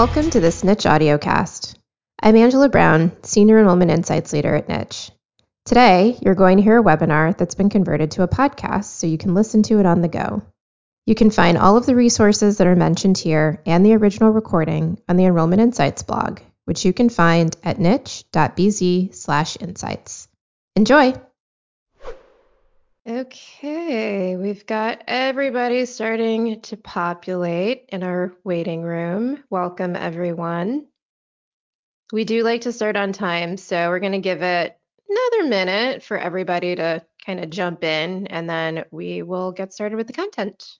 Welcome to this Niche Audiocast. I'm Angela Brown, Senior Enrollment Insights Leader at Niche. Today, you're going to hear a webinar that's been converted to a podcast so you can listen to it on the go. You can find all of the resources that are mentioned here and the original recording on the Enrollment Insights blog, which you can find at niche.bz/insights. Enjoy! Okay, we've got everybody starting to populate in our waiting room. Welcome, everyone. We do like to start on time, so we're going to give it another minute for everybody to kind of jump in, and then we will get started with the content.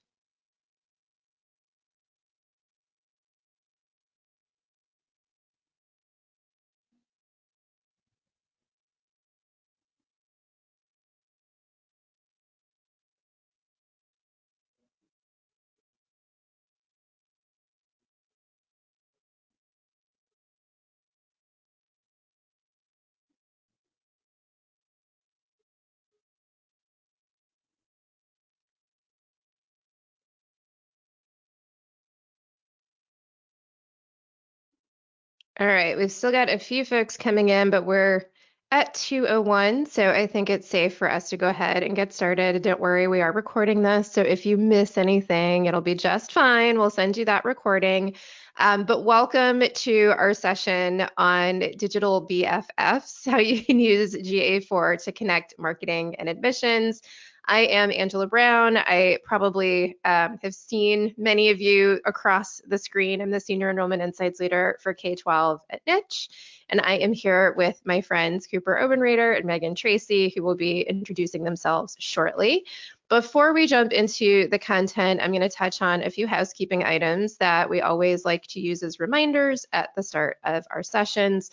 All right, we've still got a few folks coming in, but we're at 201, so I think it's safe for us to go ahead and get started. Don't worry, we are recording this, so if you miss anything, it'll be just fine. We'll send you that recording. Um, but welcome to our session on digital BFFs, how you can use GA4 to connect marketing and admissions. I am Angela Brown. I probably um, have seen many of you across the screen. I'm the Senior Enrollment Insights Leader for K-12 at Niche, and I am here with my friends Cooper Obenreiter and Megan Tracy, who will be introducing themselves shortly. Before we jump into the content, I'm going to touch on a few housekeeping items that we always like to use as reminders at the start of our sessions.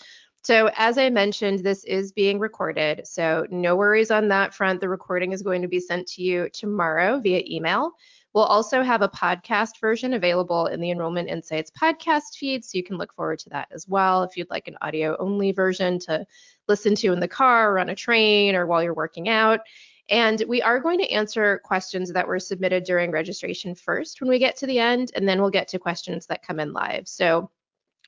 So as I mentioned, this is being recorded. So no worries on that front. The recording is going to be sent to you tomorrow via email. We'll also have a podcast version available in the Enrollment Insights podcast feed, so you can look forward to that as well if you'd like an audio only version to listen to in the car or on a train or while you're working out. And we are going to answer questions that were submitted during registration first when we get to the end, and then we'll get to questions that come in live. So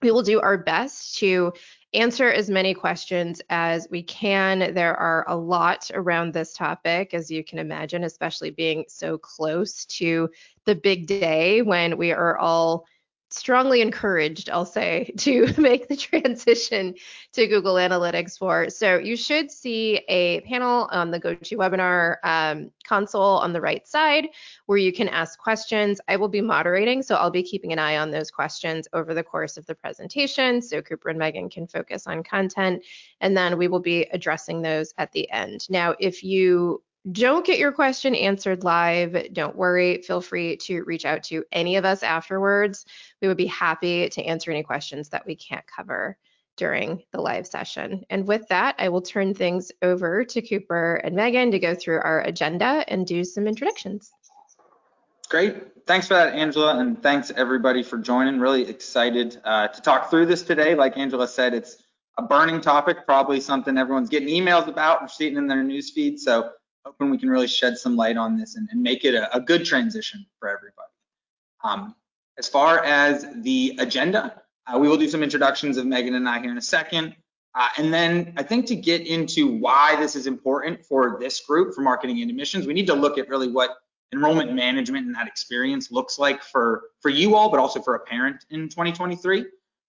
we will do our best to answer as many questions as we can. There are a lot around this topic, as you can imagine, especially being so close to the big day when we are all strongly encouraged, I'll say, to make the transition to Google Analytics 4. So you should see a panel on the GoToWebinar um, console on the right side where you can ask questions. I will be moderating, so I'll be keeping an eye on those questions over the course of the presentation so Cooper and Megan can focus on content, and then we will be addressing those at the end. Now, if you don't get your question answered live, don't worry. Feel free to reach out to any of us afterwards. We would be happy to answer any questions that we can't cover during the live session. And with that, I will turn things over to Cooper and Megan to go through our agenda and do some introductions. Great. Thanks for that, Angela, and thanks everybody for joining. Really excited uh, to talk through this today. Like Angela said, it's a burning topic, probably something everyone's getting emails about or seeing in their news feed. So hoping we can really shed some light on this and, and make it a, a, good transition for everybody. Um, as far as the agenda, uh, we will do some introductions of Megan and I here in a second. Uh, and then I think to get into why this is important for this group for marketing and admissions, we need to look at really what enrollment management and that experience looks like for, for you all, but also for a parent in 2023.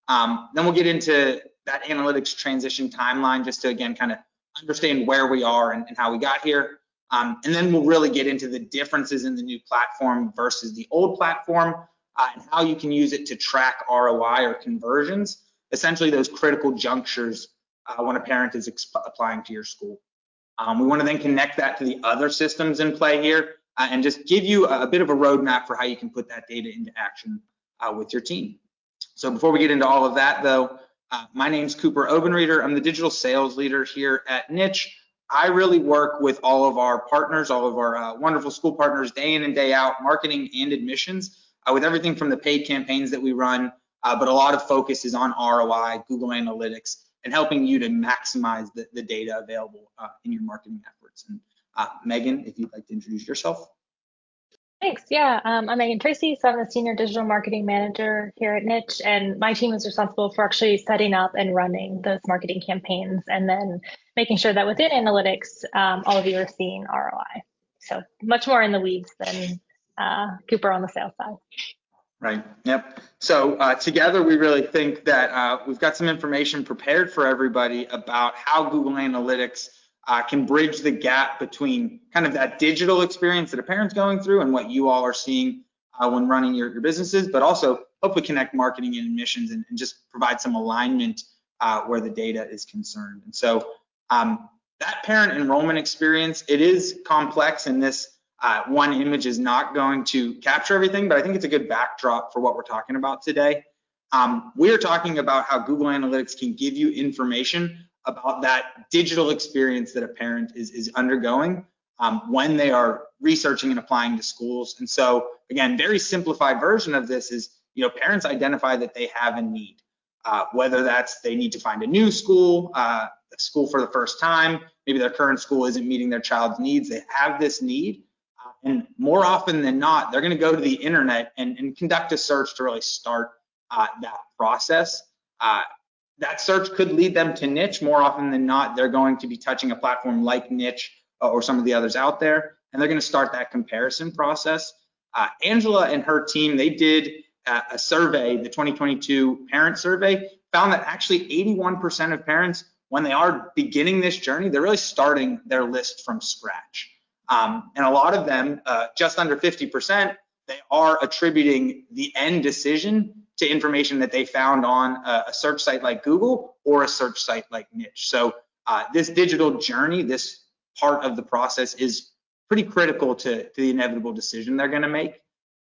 Um, then we'll get into that analytics transition timeline just to again kind of understand where we are and, and how we got here. Um, and then we'll really get into the differences in the new platform versus the old platform uh, and how you can use it to track ROI or conversions, essentially those critical junctures uh, when a parent is applying to your school. Um, we want to then connect that to the other systems in play here uh, and just give you a, a, bit of a roadmap for how you can put that data into action uh, with your team. So before we get into all of that though, uh, my name is Cooper Obenreiter. I'm the digital sales leader here at Niche. I really work with all of our partners, all of our uh, wonderful school partners, day in and day out, marketing and admissions, uh, with everything from the paid campaigns that we run, uh, but a lot of focus is on ROI, Google Analytics, and helping you to maximize the, the data available uh, in your marketing efforts. And uh, Megan, if you'd like to introduce yourself. Thanks. Yeah, um, I'm Megan Tracy, so I'm the Senior Digital Marketing Manager here at Niche, and my team is responsible for actually setting up and running those marketing campaigns and then making sure that within analytics, um, all of you are seeing ROI. So much more in the weeds than uh, Cooper on the sales side. Right. Yep. So uh, together, we really think that uh, we've got some information prepared for everybody about how Google Analytics uh, can bridge the gap between kind of that digital experience that a parent's going through and what you all are seeing uh, when running your, your, businesses, but also hopefully connect marketing and admissions and, and just provide some alignment uh, where the data is concerned. And so um, that parent enrollment experience, it is complex and this uh, one image is not going to capture everything, but I think it's a good backdrop for what we're talking about today. Um, we are talking about how Google Analytics can give you information about that digital experience that a parent is, is undergoing um, when they are researching and applying to schools. And so again, very simplified version of this is, you know, parents identify that they have a need, uh, whether that's they need to find a new school, uh, a school for the first time, maybe their current school isn't meeting their child's needs, they have this need. Uh, and more often than not, they're gonna go to the internet and, and conduct a search to really start uh, that process. That search could lead them to niche more often than not. They're going to be touching a platform like niche uh, or some of the others out there and they're going to start that comparison process. Uh, angela and her team they did uh, a survey the 2022 parent survey found that actually 81% of parents when they are beginning this journey they're really starting their list from scratch. Um, and a lot of them uh, just under 50% they are attributing the end decision to information that they found on a, a search site like Google or a search site like Niche. So uh, this digital journey, this part of the process is pretty critical to, to the inevitable decision they're going to make.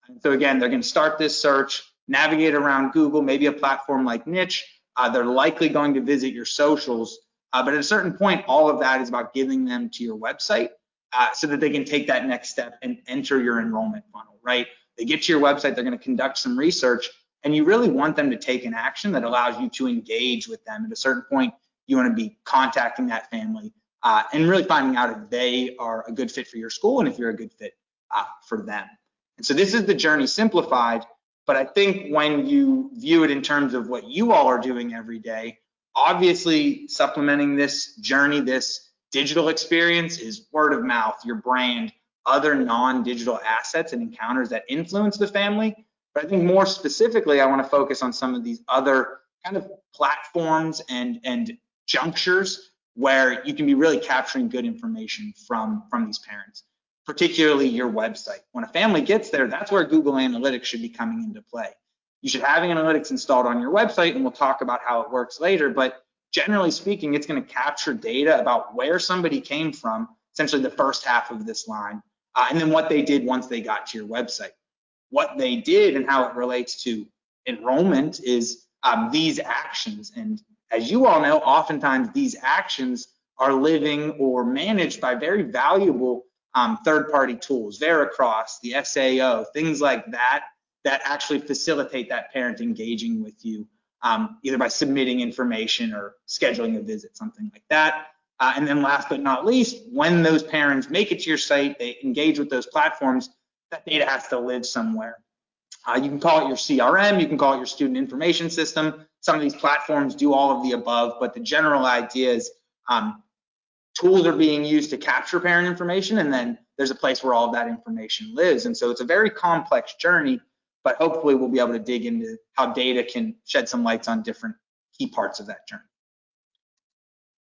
And so again, they're going to start this search, navigate around Google, maybe a platform like Niche. Uh, they're likely going to visit your socials, uh, but at a certain point, all of that is about giving them to your website uh, so that they can take that next step and enter your enrollment funnel, right? They get to your website, they're going to conduct some research, and you really want them to take an action that allows you to engage with them. At a certain point, you want to be contacting that family uh, and really finding out if they are a good fit for your school and if you're a good fit uh, for them. And so this is the journey simplified. But I think when you view it in terms of what you all are doing every day, obviously supplementing this journey, this digital experience is word of mouth, your brand, other non-digital assets and encounters that influence the family but I think more specifically, I want to focus on some of these other kind of platforms and and junctures where you can be really capturing good information from from these parents, particularly your website. When a family gets there, that's where Google Analytics should be coming into play. You should have analytics installed on your website, and we'll talk about how it works later. But generally speaking, it's going to capture data about where somebody came from, essentially the first half of this line, uh, and then what they did once they got to your website what they did and how it relates to enrollment is um, these actions. And as you all know, oftentimes these actions are living or managed by very valuable um, third-party tools, Veracross, the SAO, things like that, that actually facilitate that parent engaging with you, um, either by submitting information or scheduling a visit, something like that. Uh, and then last but not least, when those parents make it to your site, they engage with those platforms, that data has to live somewhere. Uh, you can call it your CRM, you can call it your student information system. Some of these platforms do all of the above, but the general idea is um, tools are being used to capture parent information, and then there's a place where all of that information lives. And so it's a very complex journey, but hopefully we'll be able to dig into how data can shed some lights on different key parts of that journey.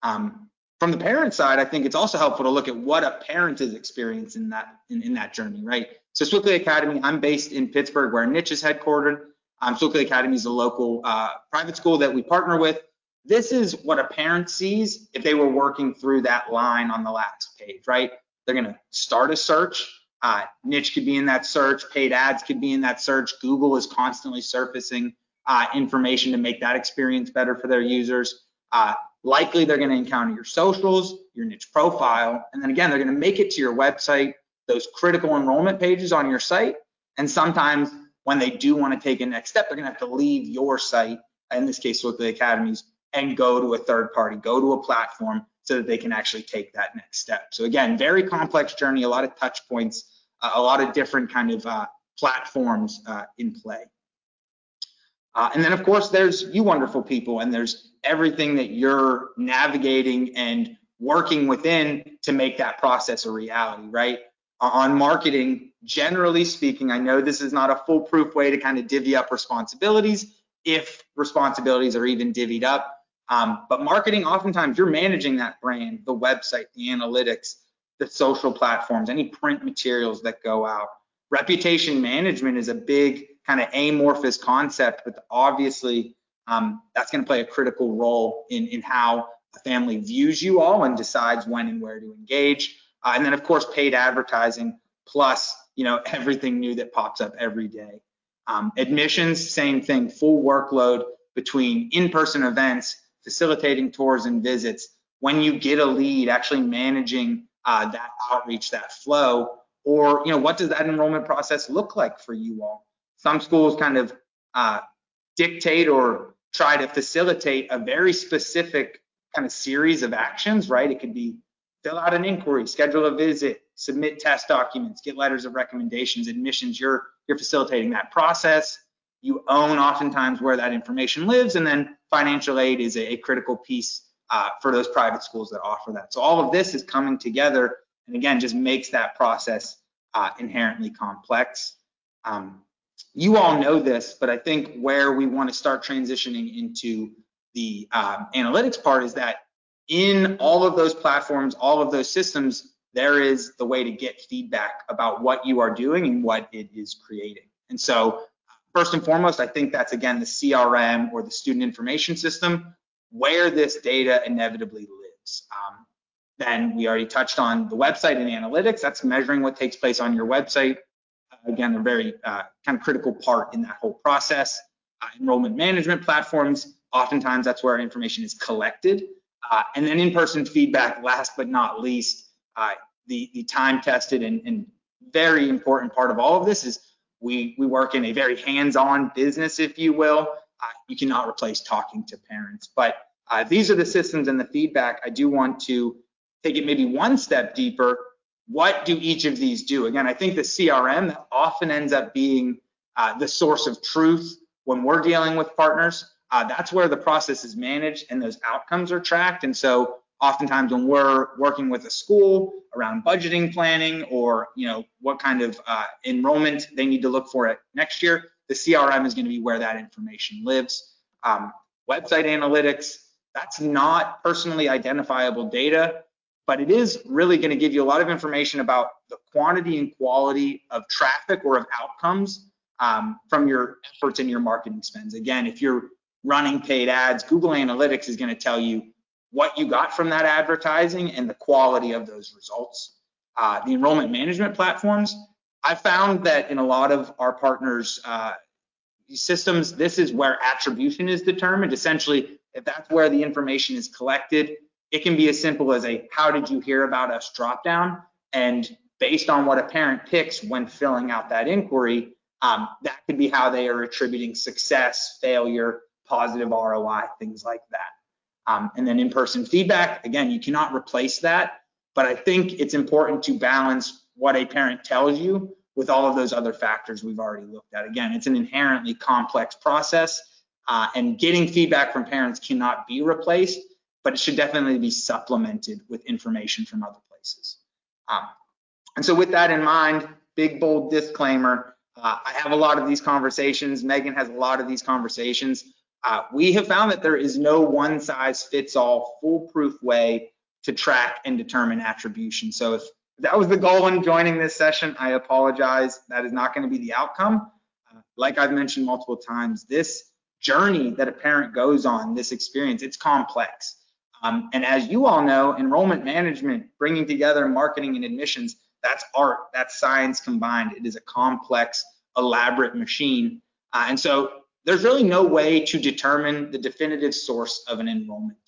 Um, from the parent side, I think it's also helpful to look at what a parent is experiencing in that in, in that journey, right? So Sewickley Academy, I'm based in Pittsburgh, where Niche is headquartered. Um, Sewickley Academy is a local uh, private school that we partner with. This is what a parent sees if they were working through that line on the last page, right? They're going to start a search. Uh, niche could be in that search. Paid ads could be in that search. Google is constantly surfacing uh, information to make that experience better for their users. Uh, likely they're going to encounter your socials, your niche profile, and then again, they're going to make it to your website, those critical enrollment pages on your site. And sometimes when they do want to take a next step, they're going to have to leave your site, in this case, with the academies, and go to a third party, go to a platform so that they can actually take that next step. So again, very complex journey, a lot of touch points a lot of different kind of uh, platforms uh, in play. Uh, and then of course there's you wonderful people and there's everything that you're navigating and working within to make that process a reality, right? On marketing, generally speaking, I know this is not a foolproof way to kind of divvy up responsibilities if responsibilities are even divvied up. Um, but marketing, oftentimes you're managing that brand, the website, the analytics, the social platforms, any print materials that go out. Reputation management is a big kind of amorphous concept, but obviously um, that's going to play a critical role in, in how a family views you all and decides when and where to engage. Uh, and then of course, paid advertising plus, you know, everything new that pops up every day. Um, admissions, same thing, full workload between in-person events, facilitating tours and visits. When you get a lead, actually managing uh, that outreach, that flow, or you know, what does that enrollment process look like for you all? Some schools kind of uh, dictate or try to facilitate a very specific kind of series of actions, right? It could be fill out an inquiry, schedule a visit, submit test documents, get letters of recommendations, admissions. You're you're facilitating that process. You own oftentimes where that information lives, and then financial aid is a, a critical piece uh, for those private schools that offer that. So all of this is coming together, and again, just makes that process uh, inherently complex. Um, you all know this, but I think where we want to start transitioning into the um, analytics part is that in all of those platforms, all of those systems, there is the way to get feedback about what you are doing and what it is creating. And so first and foremost, I think that's again the CRM or the student information system where this data inevitably lives. Um, then we already touched on the website and analytics. That's measuring what takes place on your website. Again, a very uh, kind of critical part in that whole process. Uh, enrollment management platforms, oftentimes that's where information is collected. Uh, and then in-person feedback, last but not least, the, the time-tested and, and very important part of all of this is we, we work in a very hands-on business, if you will. Uh, you cannot replace talking to parents. But uh, these are the systems and the feedback. I do want to take it maybe one step deeper. What do each of these do? Again, I think the CRM often ends up being uh, the source of truth when we're dealing with partners. Uh, that's where the process is managed and those outcomes are tracked. And so oftentimes when we're working with a school around budgeting planning or you know what kind of uh, enrollment they need to look for it next year, the CRM is going to be where that information lives. Um, website analytics, that's not personally identifiable data, but it is really going to give you a lot of information about the quantity and quality of traffic or of outcomes um, from your efforts and your marketing spends. Again, if you're running paid ads, Google Analytics is going to tell you what you got from that advertising and the quality of those results. Uh, the enrollment management platforms, I found that in a lot of our partners' uh, systems, this is where attribution is determined. Essentially, if that's where the information is collected, it can be as simple as a how did you hear about us dropdown. And based on what a parent picks when filling out that inquiry, um, that could be how they are attributing success, failure, positive ROI, things like that. Um, and then in-person feedback, again, you cannot replace that, but I think it's important to balance what a parent tells you with all of those other factors we've already looked at. Again, it's an inherently complex process, uh, and getting feedback from parents cannot be replaced, but it should definitely be supplemented with information from other places. Um, and so with that in mind, big bold disclaimer, uh, I have a lot of these conversations. Megan has a lot of these conversations. Uh, we have found that there is no one size fits all foolproof way to track and determine attribution. So if that was the goal in joining this session, I apologize. That is not going to be the outcome. Uh, like I've mentioned multiple times, this journey that a parent goes on, this experience, it's complex. Um, and as you all know, enrollment management, bringing together marketing and admissions, that's art, that's science combined. It is a complex, elaborate machine. Uh, and so there's really no way to determine the definitive source of an enrollment.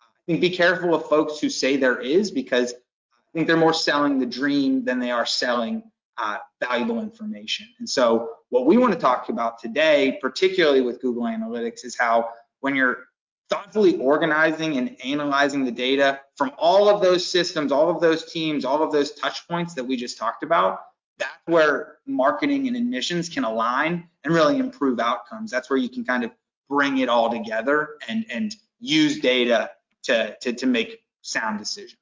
I think be careful of folks who say there is because I think they're more selling the dream than they are selling uh, valuable information. And so what we want to talk about today, particularly with Google Analytics, is how when you're thoughtfully organizing and analyzing the data from all of those systems, all of those teams, all of those touch points that we just talked about, that's where marketing and admissions can align and really improve outcomes. That's where you can kind of bring it all together and, and use data to, to, to make sound decisions.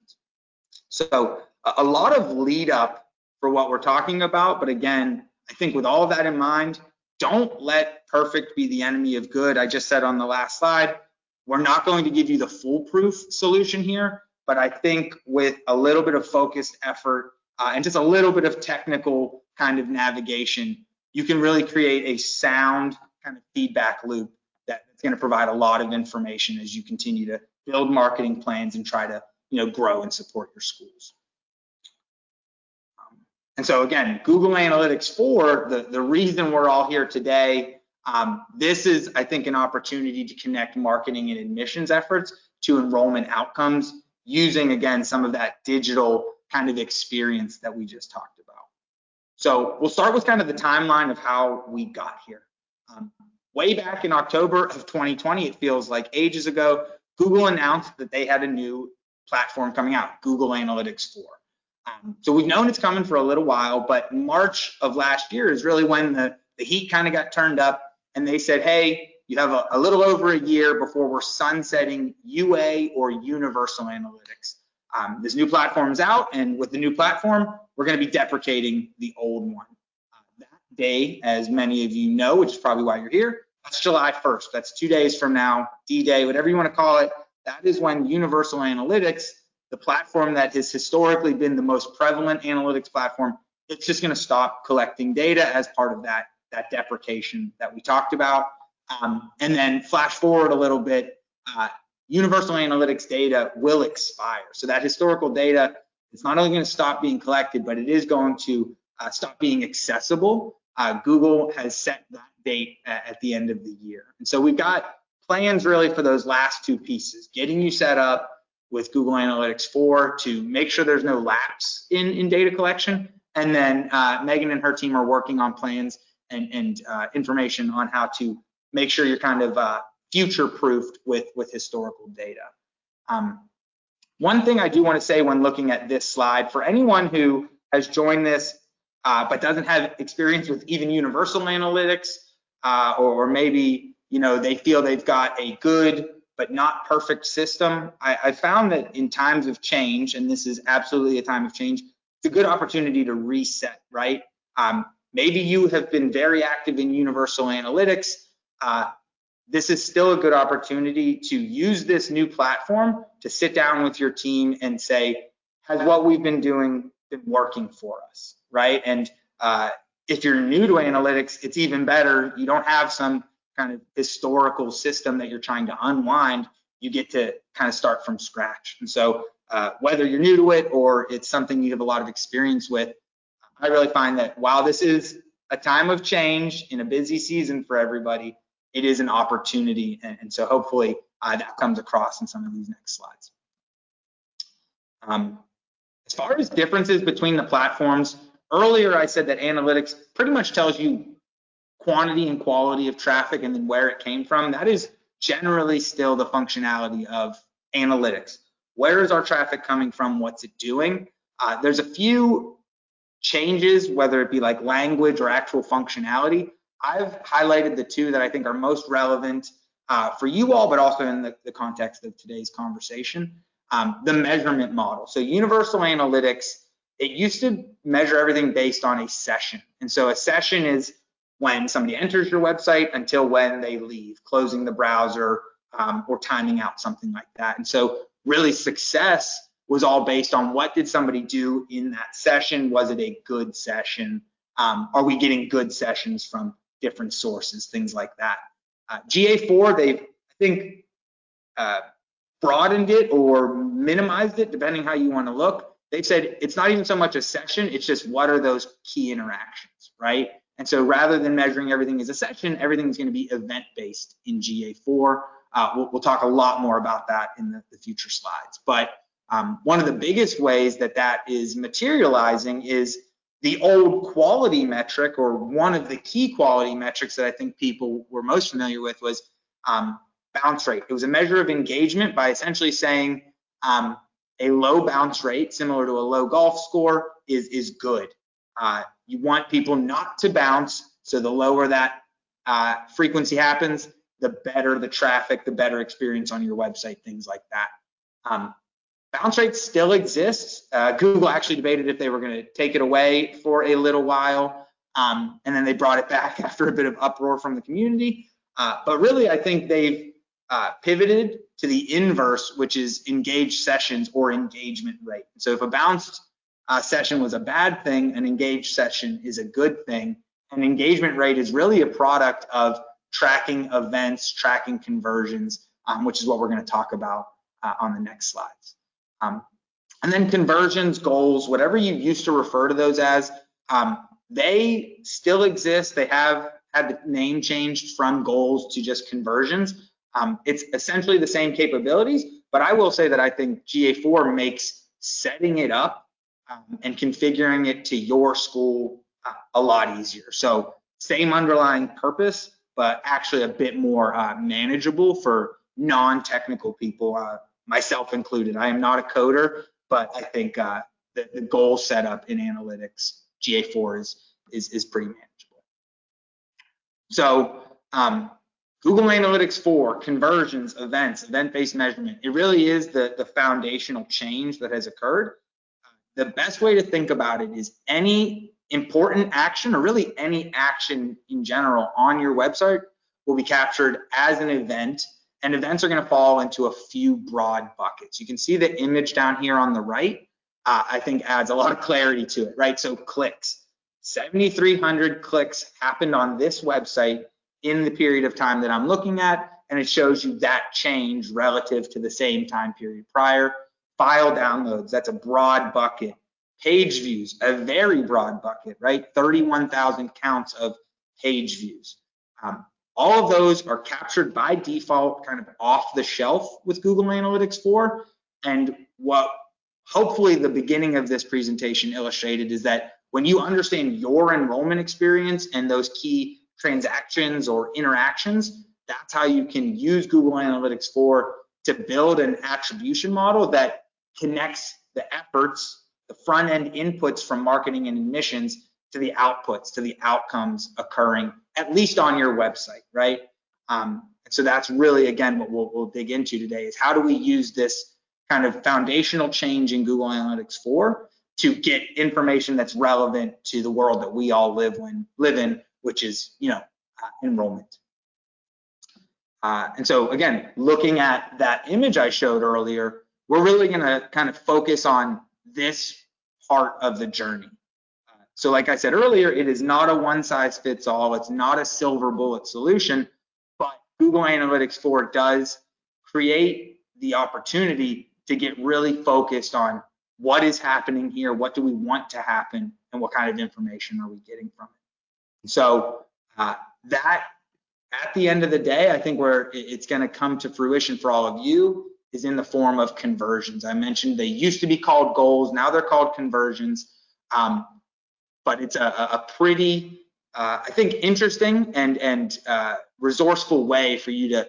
So a lot of lead up for what we're talking about. But again, I think with all that in mind, don't let perfect be the enemy of good. I just said on the last slide, we're not going to give you the foolproof solution here, but I think with a little bit of focused effort uh, and just a little bit of technical kind of navigation, you can really create a sound kind of feedback loop that's going to provide a lot of information as you continue to build marketing plans and try to you know grow and support your schools. Um, and so again, Google Analytics 4, the, the reason we're all here today, um, this is, I think, an opportunity to connect marketing and admissions efforts to enrollment outcomes using, again, some of that digital kind of experience that we just talked about. So we'll start with kind of the timeline of how we got here. Um, way back in October of 2020, it feels like ages ago, Google announced that they had a new platform coming out, Google Analytics 4. Um, so we've known it's coming for a little while, but March of last year is really when the, the heat kind of got turned up and they said, hey, you have a, a little over a year before we're sunsetting UA or Universal Analytics. Um, this new platform is out, and with the new platform, we're going to be deprecating the old one. Uh, that day, as many of you know, which is probably why you're here, that's July 1st. That's two days from now, D-Day, whatever you want to call it. That is when Universal Analytics, the platform that has historically been the most prevalent analytics platform, it's just going to stop collecting data as part of that, that deprecation that we talked about. Um, and then flash forward a little bit, uh, universal analytics data will expire. So that historical data is not only going to stop being collected, but it is going to uh, stop being accessible. Uh, Google has set that date at the end of the year. And so we've got plans really for those last two pieces, getting you set up with Google Analytics 4 to make sure there's no lapse in, in data collection. And then uh, Megan and her team are working on plans and, and uh, information on how to make sure you're kind of uh, future proofed with, with historical data. Um, one thing I do want to say when looking at this slide, for anyone who has joined this uh, but doesn't have experience with even universal analytics, uh, or, or, maybe you know they feel they've got a good but not perfect system, I, I found that in times of change, and this is absolutely a time of change, it's a good opportunity to reset, right? Um, maybe you have been very active in universal analytics. Uh, this is still a good opportunity to use this new platform to sit down with your team and say, has what we've been doing been working for us, right? And uh, if you're new to analytics, it's even better. You don't have some kind of historical system that you're trying to unwind. You get to kind of start from scratch. And so uh, whether you're new to it or it's something you have a lot of experience with, I really find that while this is a time of change in a busy season for everybody, it is an opportunity. And, and so hopefully uh, that comes across in some of these next slides. Um, as far as differences between the platforms, earlier I said that analytics pretty much tells you quantity and quality of traffic and then where it came from. That is generally still the functionality of analytics. Where is our traffic coming from? What's it doing? Uh, there's a few changes, whether it be like language or actual functionality, I've highlighted the two that I think are most relevant uh, for you all, but also in the, the context of today's conversation. Um, the measurement model. So Universal Analytics, it used to measure everything based on a session. And so a session is when somebody enters your website until when they leave, closing the browser um, or timing out something like that. And so really success was all based on what did somebody do in that session? Was it a good session? Um, are we getting good sessions from different sources, things like that. Uh, GA4, they've, I think, uh, broadened it or minimized it, depending how you want to look. They've said it's not even so much a session, it's just what are those key interactions, right? And so rather than measuring everything as a session, everything's going to be event-based in GA4. Uh, we'll, we'll, talk a lot more about that in the, the future slides. But um, one of the biggest ways that that is materializing is the old quality metric, or one of the key quality metrics that I think people were most familiar with, was um, bounce rate. It was a measure of engagement by essentially saying um, a low bounce rate, similar to a low golf score, is is good. Uh, you want people not to bounce. So the lower that uh, frequency happens, the better the traffic, the better experience on your website, things like that. Um, bounce rates still exists. Uh, Google actually debated if they were going to take it away for a little while, um, and then they brought it back after a bit of uproar from the community. Uh, but really, I think they've uh, pivoted to the inverse, which is engaged sessions or engagement rate. So if a bounced uh, session was a bad thing, an engaged session is a good thing. An engagement rate is really a product of tracking events, tracking conversions, um, which is what we're going to talk about uh, on the next slides. Um, and then conversions, goals, whatever you used to refer to those as, um, they still exist. They have had the name changed from goals to just conversions. Um, it's essentially the same capabilities, but I will say that I think GA4 makes setting it up um, and configuring it to your school uh, a lot easier. So same underlying purpose, but actually a bit more uh, manageable for non-technical people, uh, myself included. I am not a coder, but I think uh, the, the goal setup in analytics, GA4 is, is, is pretty manageable. So um, Google Analytics 4, conversions, events, event-based measurement, it really is the, the foundational change that has occurred. The best way to think about it is any important action or really any action in general on your website will be captured as an event and events are going to fall into a few broad buckets. You can see the image down here on the right, uh, I think adds a lot of clarity to it, right? So clicks, 7,300 clicks happened on this website in the period of time that I'm looking at, and it shows you that change relative to the same time period prior. File downloads, that's a broad bucket. Page views, a very broad bucket, right? 31,000 counts of page views. Um, all of those are captured by default, kind of off the shelf with Google Analytics 4. And what hopefully the beginning of this presentation illustrated is that when you understand your enrollment experience and those key transactions or interactions, that's how you can use Google Analytics 4 to build an attribution model that connects the efforts, the front end inputs from marketing and admissions to the outputs, to the outcomes occurring, at least on your website, right? Um, so that's really, again, what we'll, we'll dig into today is how do we use this kind of foundational change in Google Analytics 4 to get information that's relevant to the world that we all live in, live in which is, you know, uh, enrollment. Uh, and so again, looking at that image I showed earlier, we're really going to kind of focus on this part of the journey. So like I said earlier, it is not a one size fits all. It's not a silver bullet solution, but Google Analytics 4 does create the opportunity to get really focused on what is happening here, what do we want to happen, and what kind of information are we getting from it. So uh, that at the end of the day, I think where it's going to come to fruition for all of you is in the form of conversions. I mentioned they used to be called goals, now they're called conversions. Um, but it's a, a pretty, uh, I think, interesting and and uh, resourceful way for you to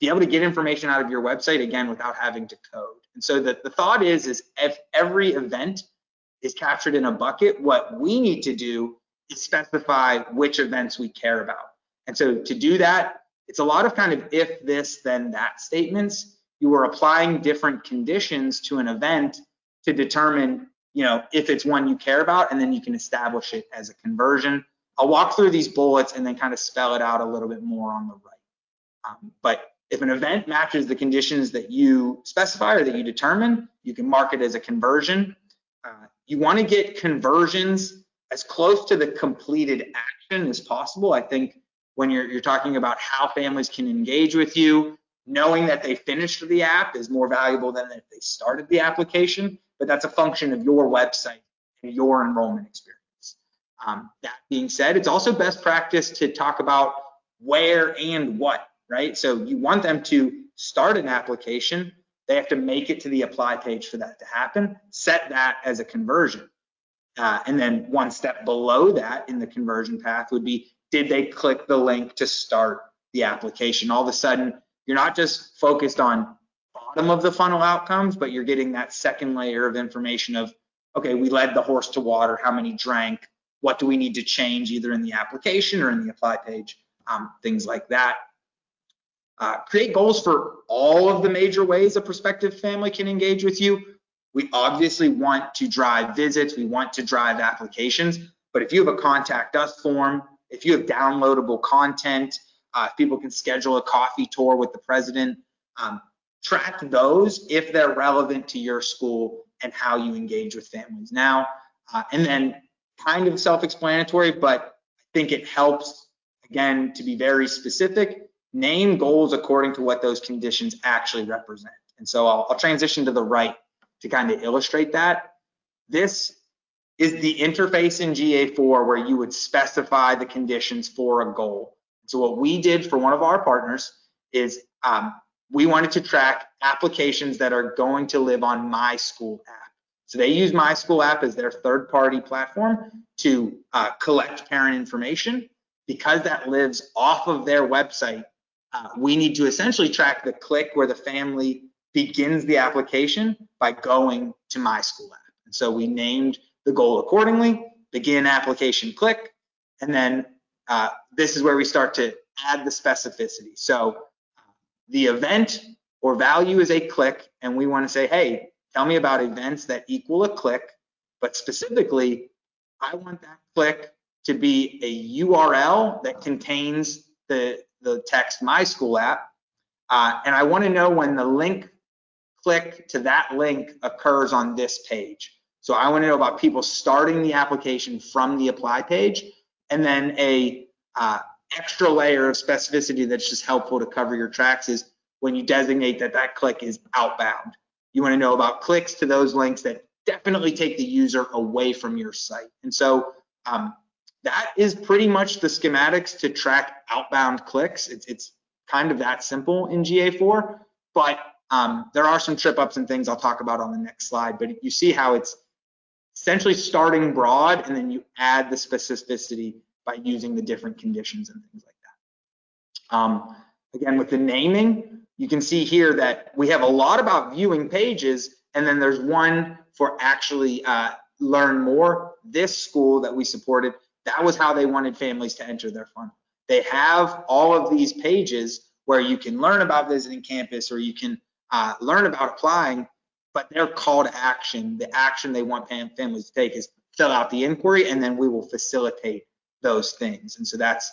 be able to get information out of your website again without having to code. And so the, the thought is, is if every event is captured in a bucket, what we need to do is specify which events we care about. And so to do that, it's a lot of kind of if this, then that statements. You are applying different conditions to an event to determine, you know, if it's one you care about, and then you can establish it as a conversion. I'll walk through these bullets and then kind of spell it out a little bit more on the right. Um, but if an event matches the conditions that you specify or that you determine, you can mark it as a conversion. Uh, you want to get conversions as close to the completed action as possible. I think when you're, you're talking about how families can engage with you, knowing that they finished the app is more valuable than if they started the application, but that's a function of your website and your enrollment experience. Um, that being said, it's also best practice to talk about where and what, right? So you want them to start an application, they have to make it to the apply page for that to happen. Set that as a conversion. Uh, and then one step below that in the conversion path would be, did they click the link to start the application? All of a sudden, you're not just focused on bottom of the funnel outcomes, but you're getting that second layer of information of, okay, we led the horse to water, how many drank, what do we need to change either in the application or in the apply page, um, things like that. Uh, create goals for all of the major ways a prospective family can engage with you. We obviously want to drive visits, we want to drive applications, but if you have a contact us form, if you have downloadable content, uh, if people can schedule a coffee tour with the president, um, track those if they're relevant to your school and how you engage with families now. Uh, and then kind of self-explanatory, but I think it helps again to be very specific. Name goals according to what those conditions actually represent. And so I'll, I'll transition to the right to kind of illustrate that. This is the interface in GA4 where you would specify the conditions for a goal. So what we did for one of our partners is um, we wanted to track applications that are going to live on My School app. So they use My School app as their third party platform to uh, collect parent information. Because that lives off of their website, uh, we need to essentially track the click where the family begins the application by going to My School app. And so we named the goal accordingly, begin application click, and then uh, this is where we start to add the specificity. So the event or value is a click, and we want to say, hey, Tell me about events that equal a click, but specifically, I want that click to be a URL that contains the, the text My School app. Uh, and I want to know when the link click to that link occurs on this page. So I want to know about people starting the application from the apply page and then a uh, extra layer of specificity that's just helpful to cover your tracks is when you designate that that click is outbound. You want to know about clicks to those links that definitely take the user away from your site. And so um, that is pretty much the schematics to track outbound clicks. It's, it's kind of that simple in GA4, but um, there are some trip ups and things I'll talk about on the next slide. But you see how it's essentially starting broad and then you add the specificity by using the different conditions and things like that. Um, again, with the naming, you can see here that we have a lot about viewing pages, and then there's one for actually uh, learn more. This school that we supported, that was how they wanted families to enter their funnel. They have all of these pages where you can learn about visiting campus or you can uh, learn about applying, but their call to action, the action they want families to take is fill out the inquiry and then we will facilitate those things. And so that's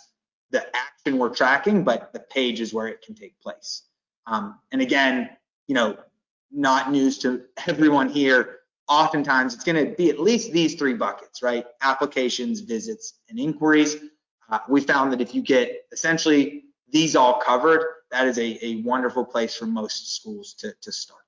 the action we're tracking, but the page is where it can take place. Um, and again, you know, not news to everyone here. Oftentimes, it's going to be at least these three buckets, right? Applications, visits, and inquiries. Uh, we found that if you get essentially these all covered, that is a, a wonderful place for most schools to, to start.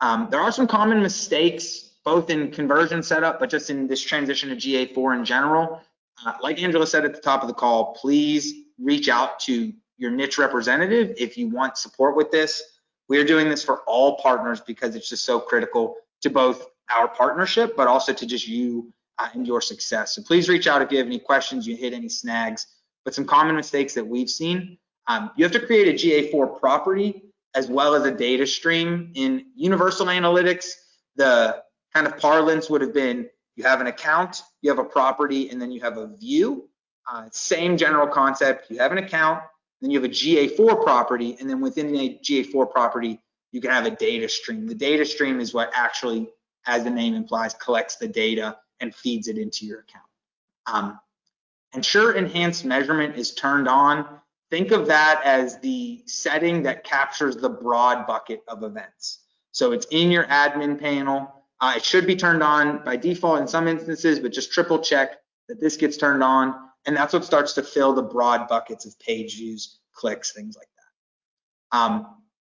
Um, there are some common mistakes, both in conversion setup, but just in this transition to GA4 in general. Uh, like Angela said at the top of the call, please reach out to your niche representative if you want support with this. We are doing this for all partners because it's just so critical to both our partnership, but also to just you uh, and your success. So please reach out if you have any questions, you hit any snags. But some common mistakes that we've seen, um, you have to create a GA4 property as well as a data stream. In Universal Analytics, the kind of parlance would have been you have an account, you have a property, and then you have a view. Uh, same general concept. You have an account, then you have a GA4 property, and then within the GA4 property, you can have a data stream. The data stream is what actually, as the name implies, collects the data and feeds it into your account. Um, ensure enhanced measurement is turned on. Think of that as the setting that captures the broad bucket of events. So it's in your admin panel. Uh, it should be turned on by default in some instances, but just triple check that this gets turned on. And that's what starts to fill the broad buckets of page views, clicks, things like that. Um,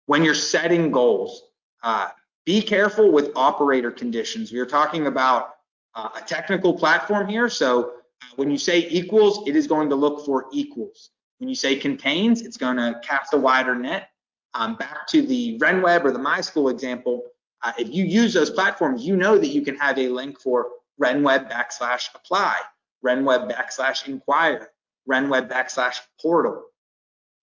when you're setting goals, uh, be careful with operator conditions. We are talking about uh, a technical platform here. So uh, when you say equals, it is going to look for equals. When you say contains, it's going to cast a wider net. Um, back to the RenWeb or the MySchool example, uh, if you use those platforms, you know that you can have a link for RenWeb backslash apply renweb backslash inquire, renweb backslash portal.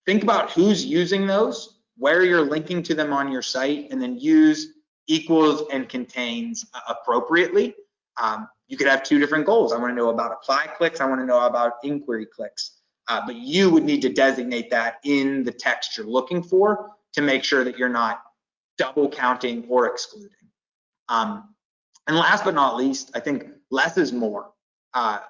Think about who's using those, where you're linking to them on your site, and then use equals and contains appropriately. Um, you could have two different goals. I want to know about apply clicks. I want to know about inquiry clicks. Uh, but you would need to designate that in the text you're looking for to make sure that you're not double counting or excluding. Um, and last but not least, I think less is more. Uh,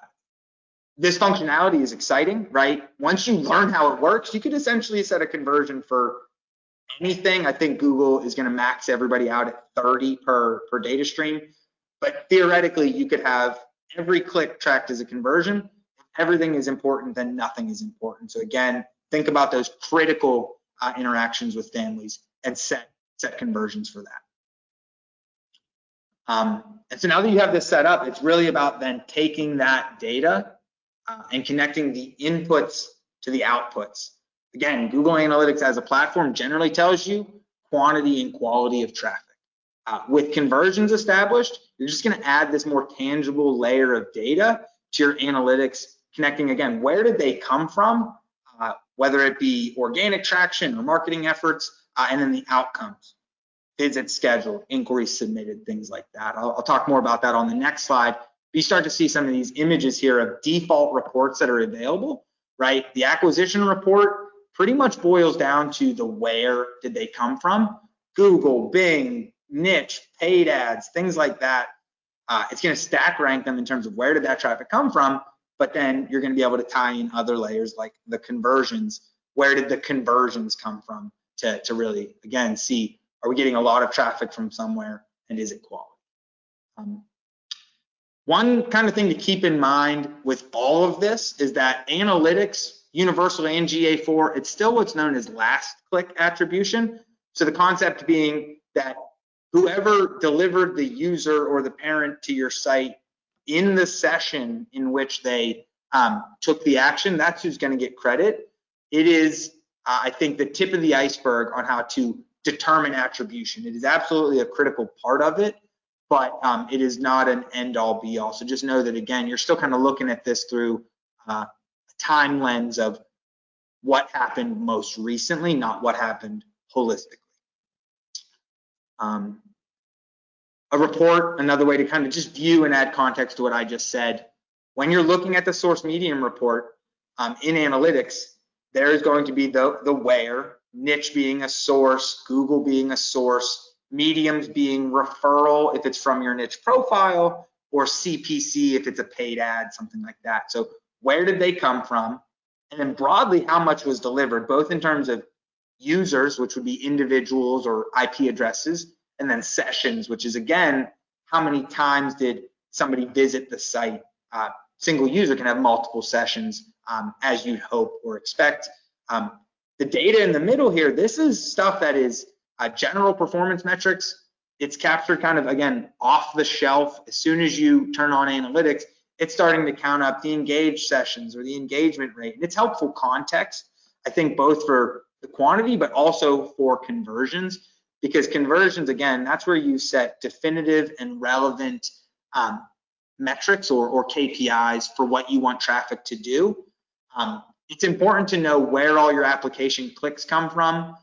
this functionality is exciting, right? Once you learn how it works, you could essentially set a conversion for anything. I think Google is going to max everybody out at 30 per, per data stream. But theoretically, you could have every click tracked as a conversion. If everything is important, then nothing is important. So again, think about those critical uh, interactions with families and set set conversions for that. Um, and so now that you have this set up, it's really about then taking that data uh, and connecting the inputs to the outputs. Again, Google Analytics as a platform generally tells you quantity and quality of traffic. Uh, with conversions established, you're just going to add this more tangible layer of data to your analytics, connecting again, where did they come from, uh, whether it be organic traction or marketing efforts, uh, and then the outcomes, visits scheduled, inquiries submitted, things like that. I'll, I'll talk more about that on the next slide. You start to see some of these images here of default reports that are available, right? The acquisition report pretty much boils down to the where did they come from. Google, Bing, niche, paid ads, things like that. Uh, it's going to stack rank them in terms of where did that traffic come from, but then you're going to be able to tie in other layers like the conversions. Where did the conversions come from to, to really, again, see are we getting a lot of traffic from somewhere and is it quality? Um, one kind of thing to keep in mind with all of this is that analytics, universal and GA4, it's still what's known as last click attribution. So the concept being that whoever delivered the user or the parent to your site in the session in which they um, took the action, that's who's going to get credit. It is, uh, I think, the tip of the iceberg on how to determine attribution. It is absolutely a critical part of it, but um, it is not an end all be all. So just know that, again, you're still kind of looking at this through uh, a time lens of what happened most recently, not what happened holistically. Um, a report, another way to kind of just view and add context to what I just said. When you're looking at the source medium report um, in analytics, there is going to be the, the where, niche being a source, Google being a source, mediums being referral if it's from your niche profile, or CPC if it's a paid ad, something like that. So where did they come from? And then broadly, how much was delivered, both in terms of users, which would be individuals or IP addresses, and then sessions, which is again, how many times did somebody visit the site? Uh, single user can have multiple sessions um, as you'd hope or expect. Um, the data in the middle here, this is stuff that is uh, general performance metrics. It's captured kind of, again, off the shelf. As soon as you turn on analytics, it's starting to count up the engaged sessions or the engagement rate. And it's helpful context, I think, both for the quantity, but also for conversions because conversions, again, that's where you set definitive and relevant um, metrics or, or, KPIs for what you want traffic to do. Um, it's important to know where all your application clicks come from,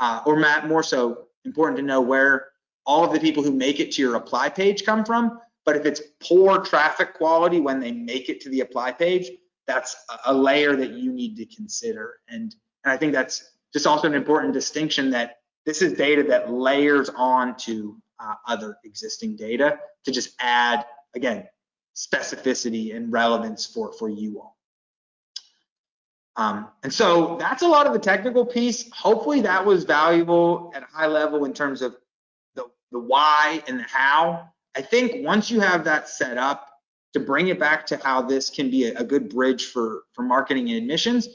uh, or more so important to know where all of the people who make it to your apply page come from. But if it's poor traffic quality when they make it to the apply page, that's a layer that you need to consider. And, and I think that's just also an important distinction that this is data that layers on to uh, other existing data to just add, again, specificity and relevance for, for you all. Um, and so that's a lot of the technical piece. Hopefully that was valuable at a high level in terms of the, the why and the how. I think once you have that set up, to bring it back to how this can be a, a good bridge for, for marketing and admissions,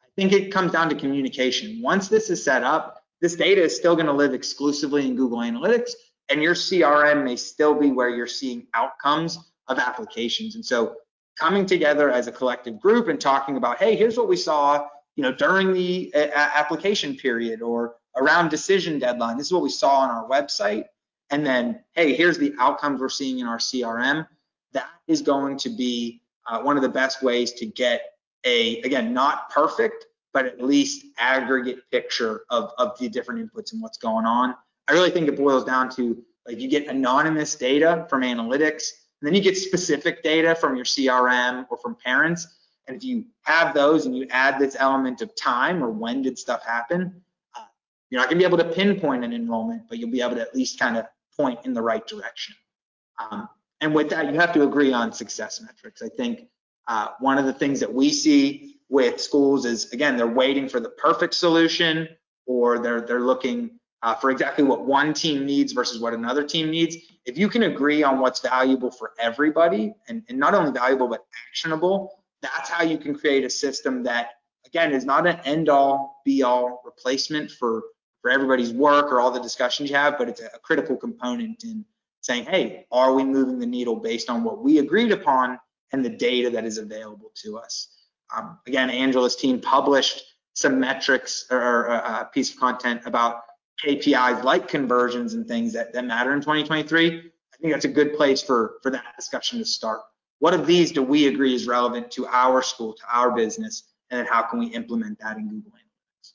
I think it comes down to communication. Once this is set up, this data is still going to live exclusively in Google Analytics, and your CRM may still be where you're seeing outcomes of applications. And so coming together as a collective group and talking about, hey, here's what we saw, you know, during the uh, application period or around decision deadline. This is what we saw on our website. And then, hey, here's the outcomes we're seeing in our CRM. That is going to be uh, one of the best ways to get a, again, not perfect, but at least aggregate picture of, of the different inputs and what's going on. I really think it boils down to like you get anonymous data from analytics And then you get specific data from your CRM or from parents. And if you have those and you add this element of time or when did stuff happen, uh, you're not going to be able to pinpoint an enrollment, but you'll be able to at least kind of point in the right direction. Um, and with that, you have to agree on success metrics. I think uh, one of the things that we see with schools is, again, they're waiting for the perfect solution or they're, they're looking uh, for exactly what one team needs versus what another team needs. If you can agree on what's valuable for everybody and, and not only valuable, but actionable, that's how you can create a system that, again, is not an end all be all replacement for, for everybody's work or all the discussions you have, but it's a critical component in saying, hey, are we moving the needle based on what we agreed upon and the data that is available to us? Um, again, Angela's team published some metrics or a piece of content about KPIs like conversions and things that, that matter in 2023. I think that's a good place for, for that discussion to start. What of these do we agree is relevant to our school, to our business, and then how can we implement that in Google Analytics?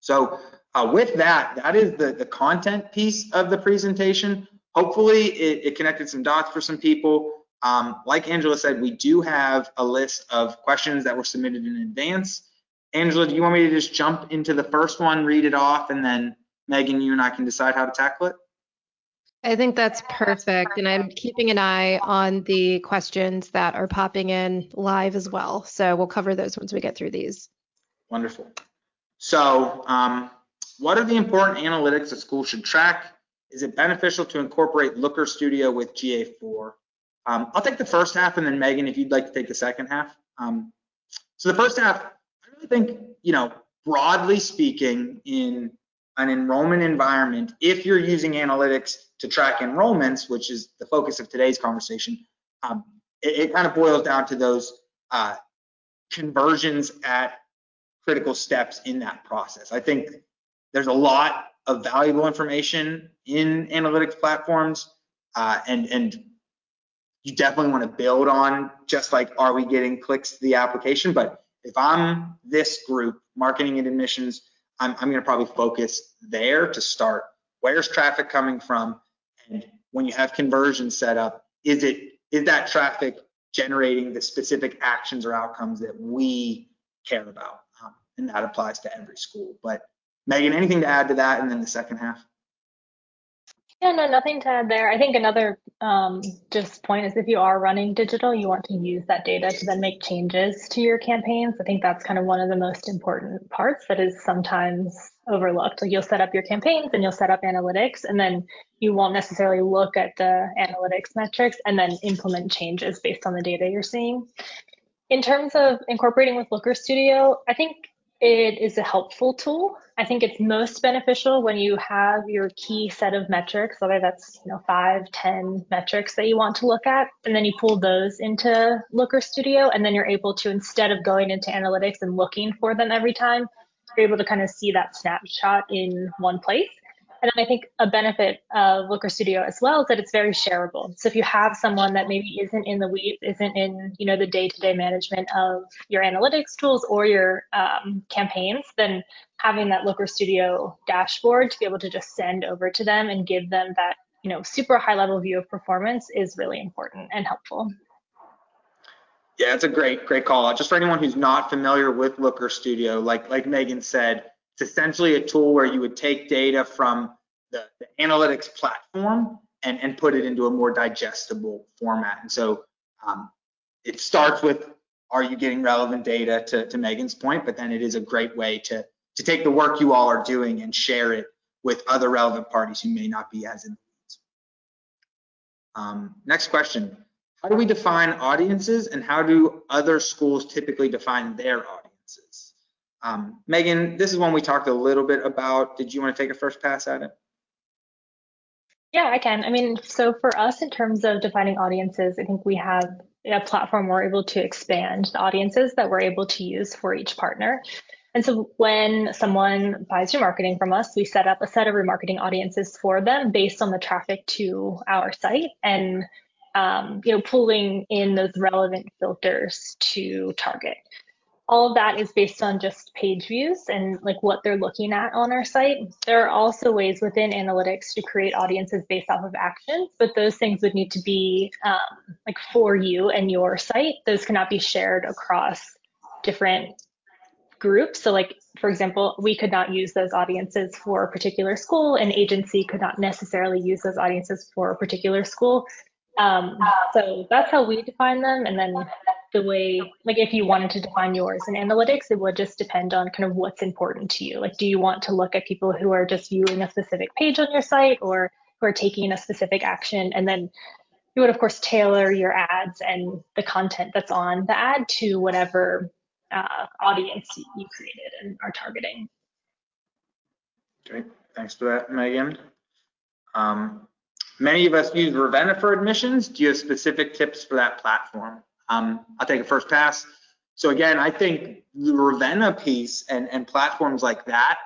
So uh, with that, that is the, the content piece of the presentation hopefully it, it, connected some dots for some people. Um, like Angela said, we do have a list of questions that were submitted in advance. Angela, do you want me to just jump into the first one, read it off, and then Megan, you and I can decide how to tackle it? I think that's perfect. And I'm keeping an eye on the questions that are popping in live as well. So we'll cover those once we get through these. Wonderful. So, um, what are the important analytics that schools should track? Is it beneficial to incorporate Looker Studio with GA4? Um, I'll take the first half, and then Megan, if you'd like to take the second half. Um, so the first half, I really think, you know, broadly speaking, in an enrollment environment, if you're using analytics to track enrollments, which is the focus of today's conversation, um, it, it, kind of boils down to those uh, conversions at critical steps in that process. I think there's a lot of valuable information in analytics platforms, uh, and and you definitely want to build on just like are we getting clicks to the application. But if I'm this group, marketing and admissions, I'm I'm going to probably focus there to start. Where's traffic coming from? And when you have conversion set up, is it is that traffic generating the specific actions or outcomes that we care about? Um, and that applies to every school. But Megan, anything to add to that and then the second half? Yeah, no, nothing to add there. I think another um, just point is if you are running digital, you want to use that data to then make changes to your campaigns. I think that's kind of one of the most important parts that is sometimes overlooked. Like you'll set up your campaigns and you'll set up analytics, and then you won't necessarily look at the analytics metrics and then implement changes based on the data you're seeing. In terms of incorporating with Looker Studio, I think it is a helpful tool. I think it's most beneficial when you have your key set of metrics, whether that's you know five, ten metrics that you want to look at, and then you pull those into Looker Studio, and then you're able to instead of going into analytics and looking for them every time, you're able to kind of see that snapshot in one place. And I think a benefit of Looker Studio as well is that it's very shareable. So if you have someone that maybe isn't in the weeds, isn't in you know the day-to-day management of your analytics tools or your um, campaigns, then having that Looker Studio dashboard to be able to just send over to them and give them that you know super high-level view of performance is really important and helpful. Yeah, it's a great, great call. Just for anyone who's not familiar with Looker Studio, like like Megan said, it's essentially a tool where you would take data from the, the analytics platform and, and put it into a more digestible format. And so um, it starts with, are you getting relevant data to, to Megan's point, but then it is a great way to, to take the work you all are doing and share it with other relevant parties who may not be as in the weeds. Um, next question. How do we define audiences and how do other schools typically define their audiences? Um, Megan, this is one we talked a little bit about. Did you want to take a first pass at it? Yeah, I can. I mean, so for us, in terms of defining audiences, I think we have a platform where we're able to expand the audiences that we're able to use for each partner. And so when someone buys remarketing from us, we set up a set of remarketing audiences for them based on the traffic to our site and um, you know pulling in those relevant filters to target all of that is based on just page views and like what they're looking at on our site. There are also ways within analytics to create audiences based off of actions, but those things would need to be um, like for you and your site. Those cannot be shared across different groups. So like, for example, we could not use those audiences for a particular school. An agency could not necessarily use those audiences for a particular school. Um, so that's how we define them. And then the way, like if you wanted to define yours in analytics, it would just depend on kind of what's important to you. Like, do you want to look at people who are just viewing a specific page on your site or who are taking a specific action? And then you would, of course, tailor your ads and the content that's on the ad to whatever uh, audience you created and are targeting. Great, thanks for that, Megan. Um, many of us use Ravenna for admissions. Do you have specific tips for that platform? Um, I'll take a first pass. So again, I think the Ravenna piece and, and platforms like that,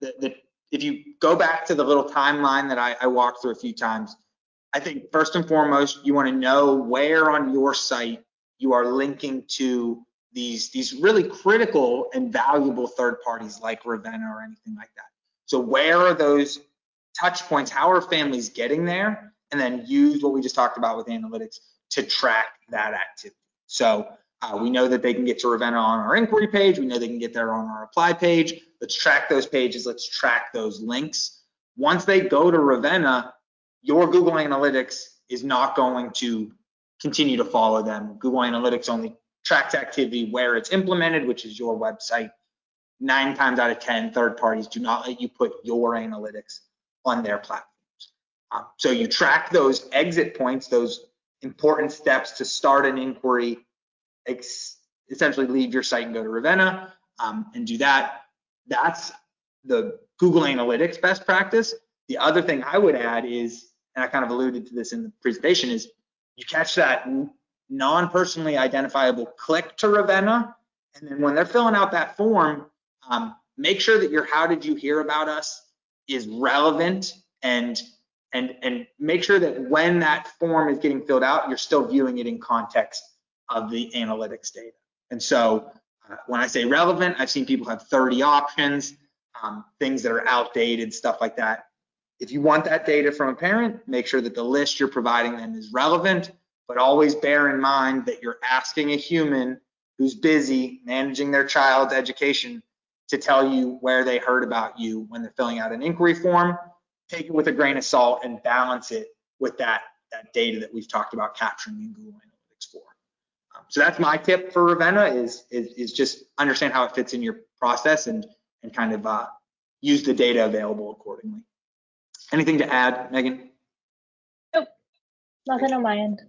that, if you go back to the little timeline that I, I walked through a few times, I think first and foremost, you want to know where on your site you are linking to these, these really critical and valuable third parties like Ravenna or anything like that. So where are those touch points? How are families getting there? And then use what we just talked about with analytics to track that activity. So uh, we know that they can get to Ravenna on our inquiry page. We know they can get there on our apply page. Let's track those pages. Let's track those links. Once they go to Ravenna, your Google Analytics is not going to continue to follow them. Google Analytics only tracks activity where it's implemented, which is your website. Nine times out of 10, third parties do not let you put your analytics on their platforms. Um, so you track those exit points, those important steps to start an inquiry, essentially leave your site and go to Ravenna um, and do that. That's the Google Analytics best practice. The other thing I would add is, and I kind of alluded to this in the presentation, is you catch that non-personally identifiable click to Ravenna, and then when they're filling out that form, um, make sure that your how did you hear about us is relevant and and and make sure that when that form is getting filled out, you're still viewing it in context of the analytics data. And so uh, when I say relevant, I've seen people have 30 options, um, things that are outdated, stuff like that. If you want that data from a parent, make sure that the list you're providing them is relevant, but always bear in mind that you're asking a human who's busy managing their child's education to tell you where they heard about you when they're filling out an inquiry form take it with a grain of salt and balance it with that, that data that we've talked about capturing in Google Analytics 4. Um, so that's my tip for Ravenna is, is, is, just understand how it fits in your process and, and kind of uh, use the data available accordingly. Anything to add, Megan? Nope, nothing on my end.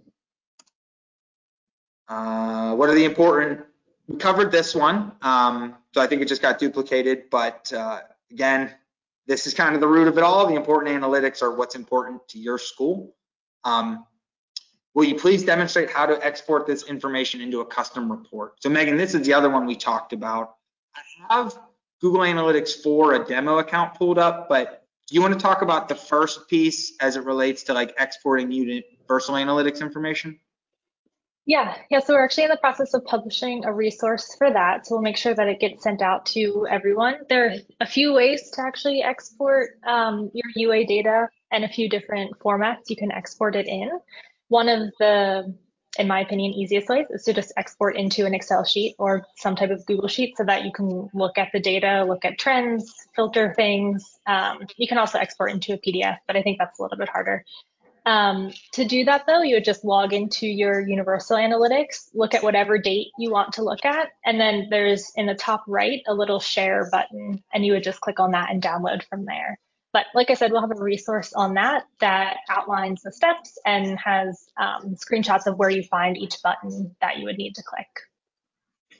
Uh, what are the important, we covered this one, um, so I think it just got duplicated, but uh, again, this is kind of the root of it all. The important analytics are what's important to your school. Um, will you please demonstrate how to export this information into a custom report? So Megan, this is the other one we talked about. I have Google Analytics for a demo account pulled up, but do you want to talk about the first piece as it relates to like exporting universal analytics information? Yeah, yeah. So we're actually in the process of publishing a resource for that. So we'll make sure that it gets sent out to everyone. There are a few ways to actually export um, your UA data and a few different formats you can export it in. One of the, in my opinion, easiest ways is to just export into an Excel sheet or some type of Google sheet so that you can look at the data, look at trends, filter things. Um, you can also export into a PDF, but I think that's a little bit harder. Um, to do that though, you would just log into your Universal Analytics, look at whatever date you want to look at, and then there's in the top right a little share button, and you would just click on that and download from there. But like I said, we'll have a resource on that that outlines the steps and has um, screenshots of where you find each button that you would need to click.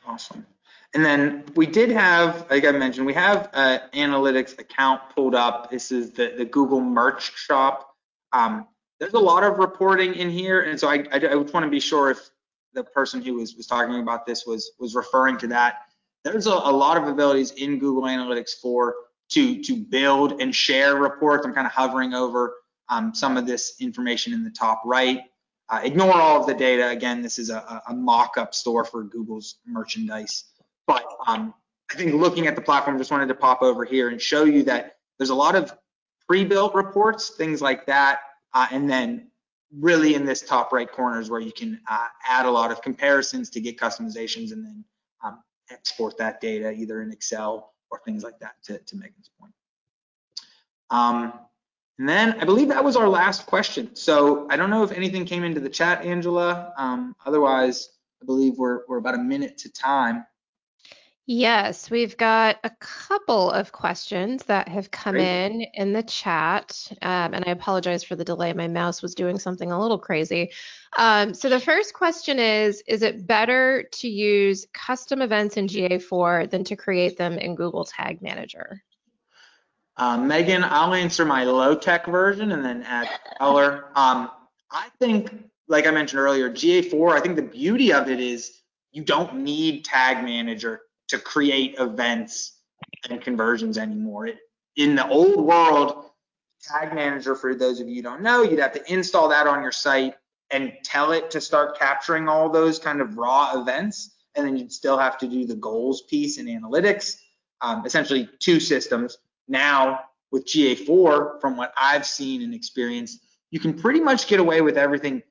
Awesome. And then we did have, like I mentioned, we have an analytics account pulled up. This is the, the Google Merch Shop. Um, there's a lot of reporting in here, and so I, I, I just want to be sure if the person who was, was talking about this was was referring to that. There's a, a lot of abilities in Google Analytics 4 to to build and share reports. I'm kind of hovering over um, some of this information in the top right. Uh, ignore all of the data. Again, this is a, a mock-up store for Google's merchandise. but um, I think looking at the platform, just wanted to pop over here and show you that there's a lot of pre-built reports, things like that, uh, and then really in this top right corner is where you can uh, add a lot of comparisons to get customizations and then um, export that data either in Excel or things like that to, to Megan's point. Um, and then I believe that was our last question. So I don't know if anything came into the chat, Angela. Um, otherwise, I believe we're, we're about a minute to time. Yes, we've got a couple of questions that have come Great. in in the chat, um, and I apologize for the delay. My mouse was doing something a little crazy. Um, so the first question is, is it better to use custom events in GA4 than to create them in Google Tag Manager? Uh, Megan, I'll answer my low tech version and then add color. Um, I think, like I mentioned earlier, GA4, I think the beauty of it is you don't need Tag Manager to create events and conversions anymore. It, in the old world, Tag Manager, for those of you who don't know, you'd have to install that on your site and tell it to start capturing all those kind of raw events. And then you'd still have to do the goals piece in analytics, um, essentially two systems. Now with GA4, from what I've seen and experienced, you can pretty much get away with everything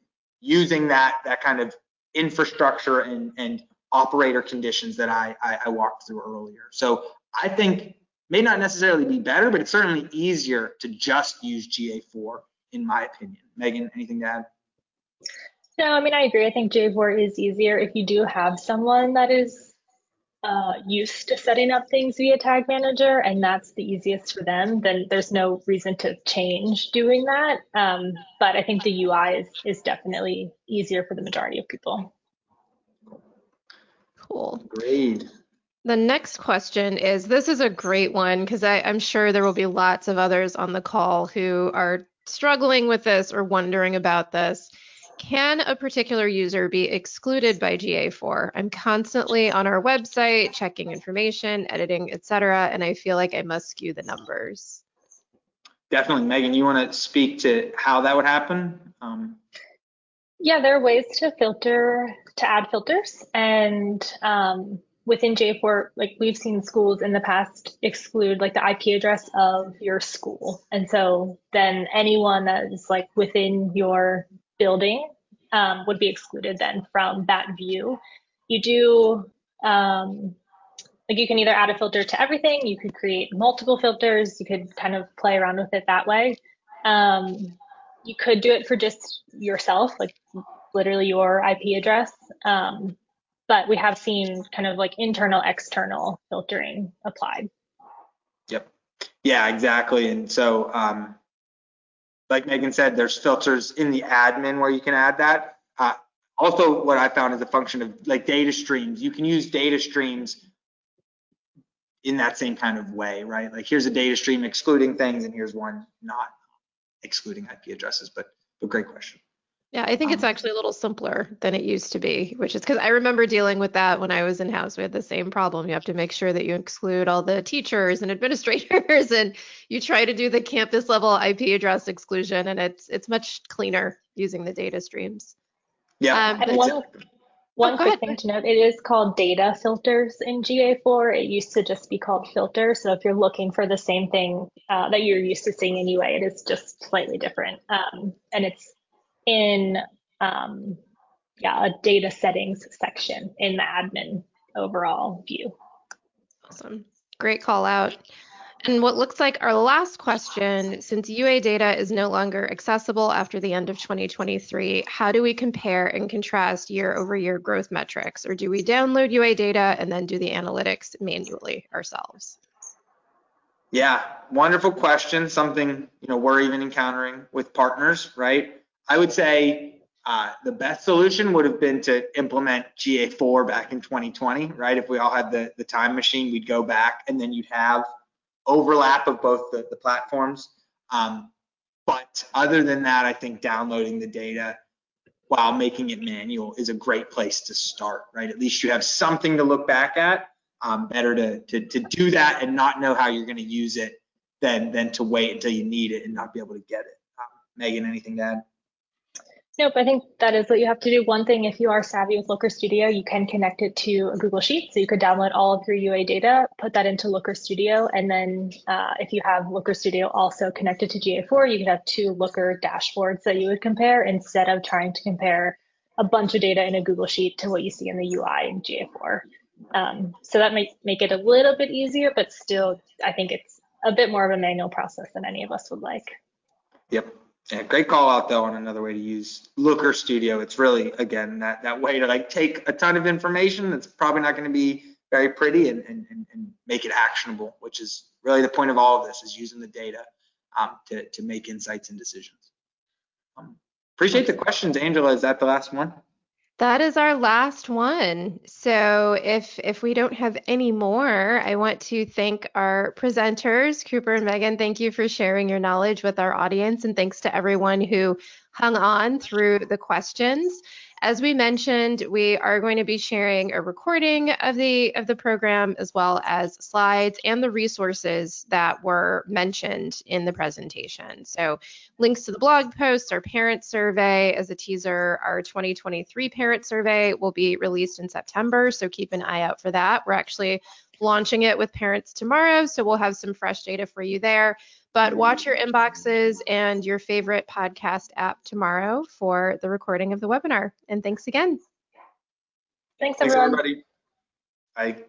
using that, that kind of infrastructure and, and operator conditions that I, I, I walked through earlier. So I think may not necessarily be better, but it's certainly easier to just use GA4 in my opinion. Megan, anything to add? No, I mean, I agree. I think GA4 is easier if you do have someone that is uh, used to setting up things via Tag Manager and that's the easiest for them, then there's no reason to change doing that. Um, but I think the UI is, is definitely easier for the majority of people. Cool. Great. The next question is this is a great one because I'm sure there will be lots of others on the call who are struggling with this or wondering about this. Can a particular user be excluded by GA4? I'm constantly on our website checking information, editing, etc., and I feel like I must skew the numbers. Definitely, Megan. You want to speak to how that would happen? Um, yeah, there are ways to filter, to add filters. And um, within GA4, like we've seen schools in the past exclude like the IP address of your school. And so then anyone that is like within your building um, would be excluded then from that view. You do, um, like you can either add a filter to everything, you could create multiple filters, you could kind of play around with it that way. Um, you could do it for just yourself, like literally your IP address. Um, but we have seen kind of like internal, external filtering applied. Yep. Yeah, exactly. And so, um, like Megan said, there's filters in the admin where you can add that. Uh, also, what I found is a function of like data streams. You can use data streams in that same kind of way, right? Like here's a data stream excluding things, and here's one not excluding IP addresses. But but great question. Yeah, I think it's um, actually a little simpler than it used to be, which is because I remember dealing with that when I was in house. We had the same problem. You have to make sure that you exclude all the teachers and administrators, and you try to do the campus level IP address exclusion, and it's it's much cleaner using the data streams. Yeah. Um, and one, one oh, quick thing to note, it is called data filters in GA4. It used to just be called filter. So if you're looking for the same thing uh, that you're used to seeing in UA, it is just slightly different. Um, and it's in um, yeah, a data settings section in the admin overall view. Awesome. Great call out. And what looks like our last question, since UA data is no longer accessible after the end of 2023, how do we compare and contrast year over year growth metrics? Or do we download UA data and then do the analytics manually ourselves? Yeah, wonderful question. Something, you know, we're even encountering with partners, right? I would say uh, the best solution would have been to implement GA4 back in 2020, right? If we all had the, the time machine, we'd go back and then you'd have overlap of both the, the platforms. Um, but other than that, I think downloading the data while making it manual is a great place to start, right? At least you have something to look back at. Um, better to, to, to do that and not know how you're going to use it than, than to wait until you need it and not be able to get it. Um, Megan, anything to add? Nope, I think that is what you have to do. One thing, if you are savvy with Looker Studio, you can connect it to a Google Sheet. So you could download all of your UA data, put that into Looker Studio, and then uh, if you have Looker Studio also connected to GA4, you could have two Looker dashboards that you would compare instead of trying to compare a bunch of data in a Google Sheet to what you see in the UI in GA4. Um, so that might make it a little bit easier, but still, I think it's a bit more of a manual process than any of us would like. Yep. Yeah, great call out though on another way to use Looker Studio. It's really again that that way to like take a ton of information that's probably not going to be very pretty and, and, and make it actionable, which is really the point of all of this is using the data um, to, to make insights and decisions. Um, appreciate the questions, Angela. Is that the last one? That is our last one. So if if we don't have any more, I want to thank our presenters, Cooper and Megan. Thank you for sharing your knowledge with our audience, and thanks to everyone who hung on through the questions. As we mentioned, we are going to be sharing a recording of the of the program as well as slides and the resources that were mentioned in the presentation. So links to the blog posts, our parent survey as a teaser, our 2023 parent survey will be released in September, so keep an eye out for that. We're actually launching it with parents tomorrow, so we'll have some fresh data for you there. But watch your inboxes and your favorite podcast app tomorrow for the recording of the webinar. And thanks again. Thanks, everyone. Thanks, everybody. Bye.